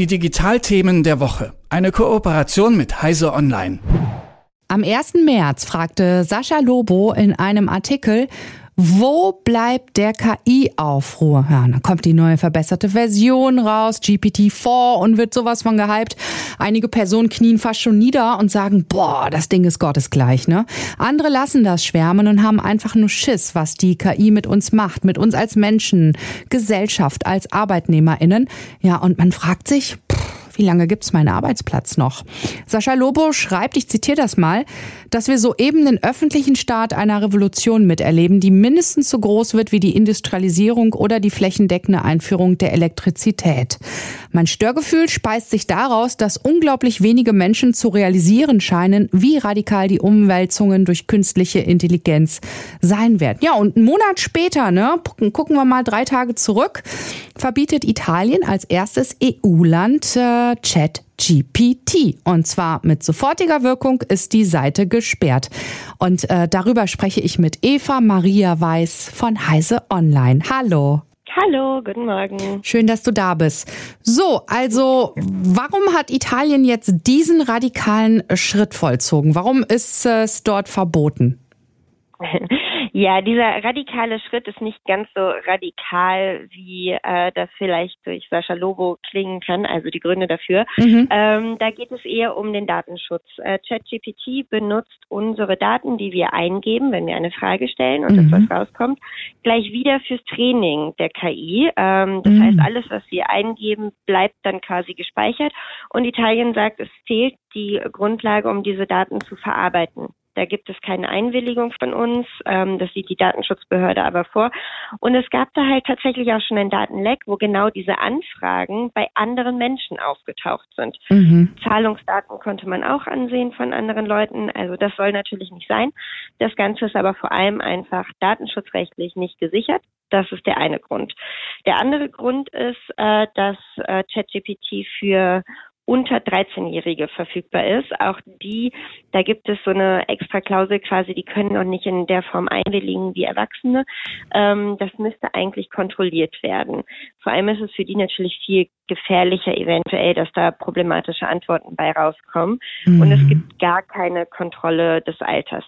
Die Digitalthemen der Woche. Eine Kooperation mit Heise Online. Am 1. März fragte Sascha Lobo in einem Artikel, wo bleibt der KI-Aufruhr? Ja, dann kommt die neue verbesserte Version raus, GPT-4 und wird sowas von gehypt. Einige Personen knien fast schon nieder und sagen, boah, das Ding ist gottesgleich, ne? Andere lassen das schwärmen und haben einfach nur Schiss, was die KI mit uns macht, mit uns als Menschen, Gesellschaft, als ArbeitnehmerInnen. Ja, und man fragt sich, wie lange gibt's meinen Arbeitsplatz noch? Sascha Lobo schreibt, ich zitiere das mal, dass wir soeben den öffentlichen Start einer Revolution miterleben, die mindestens so groß wird wie die Industrialisierung oder die flächendeckende Einführung der Elektrizität. Mein Störgefühl speist sich daraus, dass unglaublich wenige Menschen zu realisieren scheinen, wie radikal die Umwälzungen durch künstliche Intelligenz sein werden. Ja, und einen Monat später, ne, gucken wir mal drei Tage zurück, verbietet Italien als erstes EU-Land äh, ChatGPT. Und zwar mit sofortiger Wirkung ist die Seite gesperrt. Und äh, darüber spreche ich mit Eva Maria Weiß von Heise Online. Hallo. Hallo, guten Morgen. Schön, dass du da bist. So, also warum hat Italien jetzt diesen radikalen Schritt vollzogen? Warum ist es dort verboten? Ja, dieser radikale Schritt ist nicht ganz so radikal, wie äh, das vielleicht durch Sascha Lobo klingen kann, also die Gründe dafür. Mhm. Ähm, da geht es eher um den Datenschutz. Äh, ChatGPT benutzt unsere Daten, die wir eingeben, wenn wir eine Frage stellen und mhm. das, was rauskommt, gleich wieder fürs Training der KI. Ähm, das mhm. heißt, alles, was wir eingeben, bleibt dann quasi gespeichert. Und Italien sagt, es fehlt die Grundlage, um diese Daten zu verarbeiten. Da gibt es keine Einwilligung von uns. Ähm, das sieht die Datenschutzbehörde aber vor. Und es gab da halt tatsächlich auch schon ein Datenleck, wo genau diese Anfragen bei anderen Menschen aufgetaucht sind. Mhm. Zahlungsdaten konnte man auch ansehen von anderen Leuten. Also das soll natürlich nicht sein. Das Ganze ist aber vor allem einfach datenschutzrechtlich nicht gesichert. Das ist der eine Grund. Der andere Grund ist, äh, dass äh, ChatGPT für unter 13-Jährige verfügbar ist. Auch die, da gibt es so eine extra Klausel quasi, die können noch nicht in der Form einwilligen wie Erwachsene. Ähm, das müsste eigentlich kontrolliert werden. Vor allem ist es für die natürlich viel gefährlicher eventuell, dass da problematische Antworten bei rauskommen. Mhm. Und es gibt gar keine Kontrolle des Alters.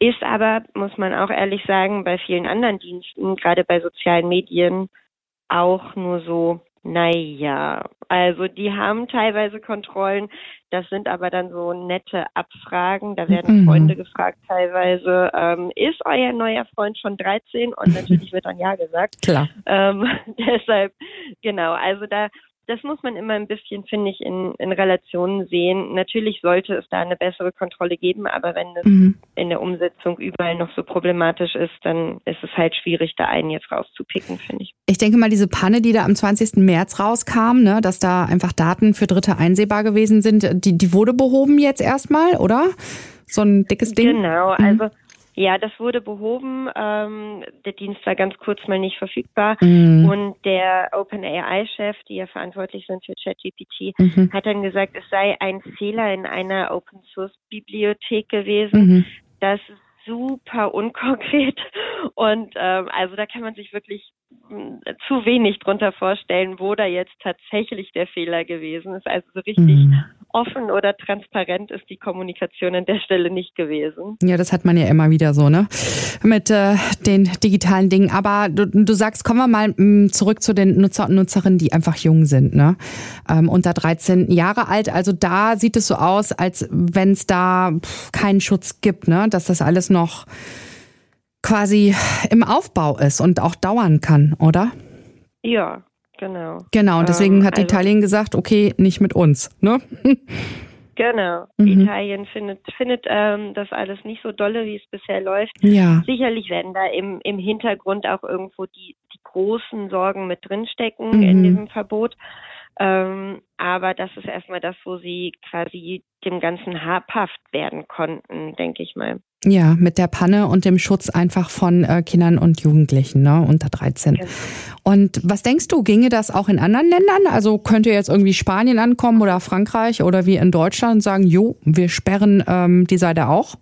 Ist aber, muss man auch ehrlich sagen, bei vielen anderen Diensten, gerade bei sozialen Medien, auch nur so naja, also die haben teilweise Kontrollen, das sind aber dann so nette Abfragen. Da werden mhm. Freunde gefragt teilweise, ähm, ist euer neuer Freund schon 13? Und natürlich wird dann ja gesagt. Klar. Ähm, deshalb, genau, also da das muss man immer ein bisschen, finde ich, in, in Relationen sehen. Natürlich sollte es da eine bessere Kontrolle geben, aber wenn es mhm. in der Umsetzung überall noch so problematisch ist, dann ist es halt schwierig, da einen jetzt rauszupicken, finde ich. Ich denke mal, diese Panne, die da am 20. März rauskam, ne, dass da einfach Daten für Dritte einsehbar gewesen sind, die, die wurde behoben jetzt erstmal, oder? So ein dickes Ding? Genau, mhm. Ja, das wurde behoben. Ähm, der Dienst war ganz kurz mal nicht verfügbar. Mhm. Und der OpenAI-Chef, die ja verantwortlich sind für ChatGPT, mhm. hat dann gesagt, es sei ein Fehler in einer Open-Source-Bibliothek gewesen. Mhm. Das ist super unkonkret. Und ähm, also da kann man sich wirklich zu wenig drunter vorstellen, wo da jetzt tatsächlich der Fehler gewesen ist. Also so richtig mhm. Offen oder transparent ist die Kommunikation an der Stelle nicht gewesen. Ja, das hat man ja immer wieder so, ne? Mit äh, den digitalen Dingen. Aber du, du sagst, kommen wir mal mh, mm, zurück zu den Nutzer und Nutzerinnen, die einfach jung sind, ne? Ähm, unter 13 Jahre alt. Also da sieht es so aus, als wenn es da keinen Schutz gibt, ne? Dass das alles noch quasi im Aufbau ist und auch dauern kann, oder? Ja, genau. Genau, und deswegen ähm, hat also, Italien gesagt, okay, nicht mit uns, ne? Genau. Mhm. Italien findet, findet ähm, das alles nicht so dolle, wie es bisher läuft. Ja. Sicherlich werden da im, im Hintergrund auch irgendwo die, die großen Sorgen mit drinstecken mhm. in diesem Verbot. Ähm, aber das ist erstmal das, wo sie quasi dem Ganzen habhaft werden konnten, denke ich mal. Ja, mit der Panne und dem Schutz einfach von äh, Kindern und Jugendlichen, ne, unter 13. Genau. Und was denkst du, ginge das auch in anderen Ländern? Also könnte jetzt irgendwie Spanien ankommen oder Frankreich oder wie in Deutschland sagen, jo, wir sperren ähm, die Seite auch?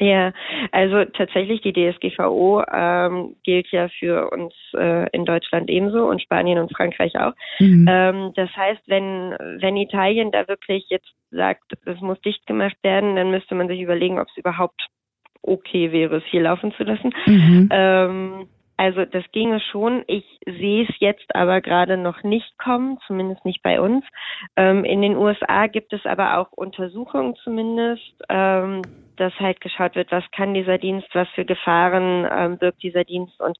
Ja, also tatsächlich die DSGVO ähm, gilt ja für uns äh, in Deutschland ebenso und Spanien und Frankreich auch. Mhm. Ähm, das heißt, wenn wenn Italien da wirklich jetzt sagt, es muss dicht gemacht werden, dann müsste man sich überlegen, ob es überhaupt okay wäre, es hier laufen zu lassen. Mhm. Ähm, also das ginge schon. Ich sehe es jetzt aber gerade noch nicht kommen, zumindest nicht bei uns. Ähm, in den USA gibt es aber auch Untersuchungen zumindest, ähm, dass halt geschaut wird, was kann dieser Dienst, was für Gefahren ähm, birgt dieser Dienst und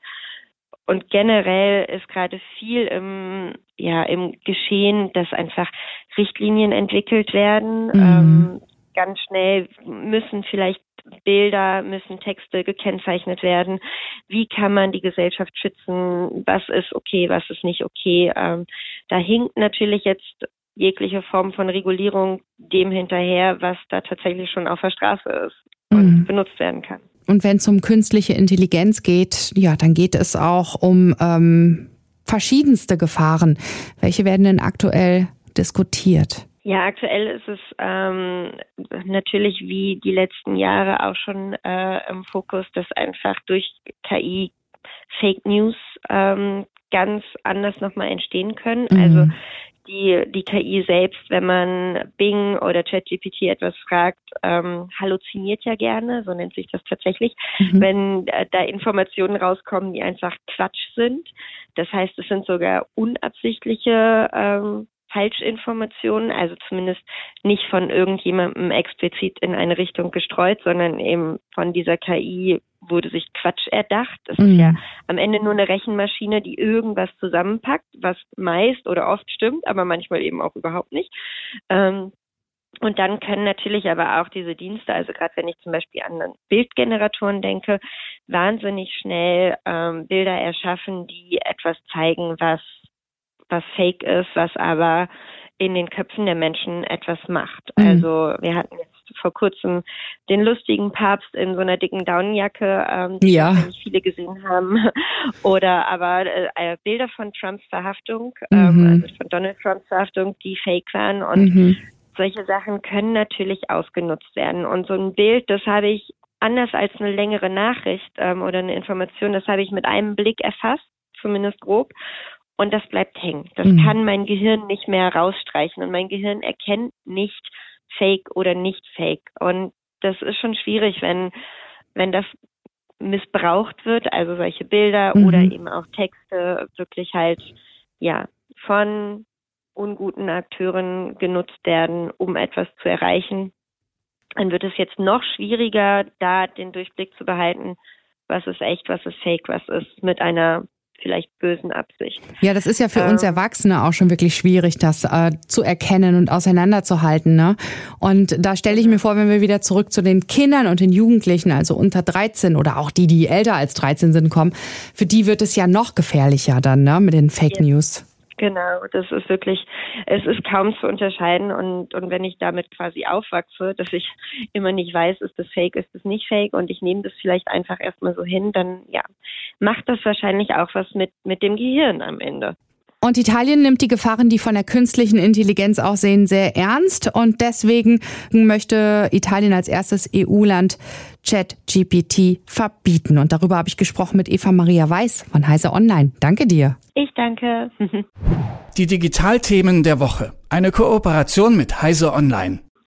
und generell ist gerade viel im, ja, im Geschehen, dass einfach Richtlinien entwickelt werden. Mhm. Ähm, ganz schnell müssen vielleicht Bilder, müssen Texte gekennzeichnet werden. Wie kann man die Gesellschaft schützen? Was ist okay, was ist nicht okay? Ähm, da hinkt natürlich jetzt jegliche Form von Regulierung dem hinterher, was da tatsächlich schon auf der Straße ist und mhm. benutzt werden kann. Und wenn es um künstliche Intelligenz geht, ja, dann geht es auch um ähm, verschiedenste Gefahren. Welche werden denn aktuell diskutiert? Ja, aktuell ist es ähm, natürlich wie die letzten Jahre auch schon äh, im Fokus, dass einfach durch KI Fake News ähm, ganz anders nochmal entstehen können. Mhm. Also die, die KI selbst, wenn man Bing oder ChatGPT etwas fragt, ähm, halluziniert ja gerne, so nennt sich das tatsächlich, mhm. wenn äh, da Informationen rauskommen, die einfach Quatsch sind. Das heißt, es sind sogar unabsichtliche ähm, Falschinformationen, also zumindest nicht von irgendjemandem explizit in eine Richtung gestreut, sondern eben von dieser KI wurde sich Quatsch erdacht. Das mhm. ist ja am Ende nur eine Rechenmaschine, die irgendwas zusammenpackt, was meist oder oft stimmt, aber manchmal eben auch überhaupt nicht. Ähm, und dann können natürlich aber auch diese Dienste, also gerade wenn ich zum Beispiel an Bildgeneratoren denke, wahnsinnig schnell ähm, Bilder erschaffen, die etwas zeigen, was was fake ist, was aber in den Köpfen der Menschen etwas macht. Mhm. Also wir hatten jetzt vor kurzem den lustigen Papst in so einer dicken Daunenjacke, ähm, die ja. nicht viele gesehen haben. Oder aber äh, Bilder von Trumps Verhaftung, ähm, mhm. ähm, also von Donald Trumps Verhaftung, die fake waren. Und mhm. solche Sachen können natürlich ausgenutzt werden. Und so ein Bild, das habe ich anders als eine längere Nachricht ähm, oder eine Information, das habe ich mit einem Blick erfasst, zumindest grob und das bleibt hängen. Das mhm. kann mein Gehirn nicht mehr rausstreichen und mein Gehirn erkennt nicht Fake oder nicht Fake. Und das ist schon schwierig, wenn, wenn das missbraucht wird, also solche Bilder mhm. oder eben auch Texte wirklich halt, ja, von unguten Akteuren genutzt werden, um etwas zu erreichen, dann wird es jetzt noch schwieriger, da den Durchblick zu behalten, was ist echt, was ist fake, was ist mit einer vielleicht bösen Absicht. Ja, das ist ja für ähm, uns Erwachsene auch schon wirklich schwierig, das äh, zu erkennen und auseinanderzuhalten. Ne? Und da stelle ich mir vor, wenn wir wieder zurück zu den Kindern und den Jugendlichen, also unter 13 oder auch die, die älter als 13 sind, kommen, für die wird es ja noch gefährlicher dann ne, mit den Fake News. Genau, das ist wirklich, es ist kaum zu unterscheiden und, und wenn ich damit quasi aufwachse, dass ich immer nicht weiß, ist das fake, ist das nicht fake und ich nehme das vielleicht einfach erstmal so hin, dann ja, macht das wahrscheinlich auch was mit, mit dem Gehirn am Ende. Und Italien nimmt die Gefahren, die von der künstlichen Intelligenz aussehen, sehr ernst. Und deswegen möchte Italien als erstes EU-Land ChatGPT verbieten. Und darüber habe ich gesprochen mit Eva Maria Weiß von Heise Online. Danke dir. Ich danke. die Digitalthemen der Woche. Eine Kooperation mit Heise Online.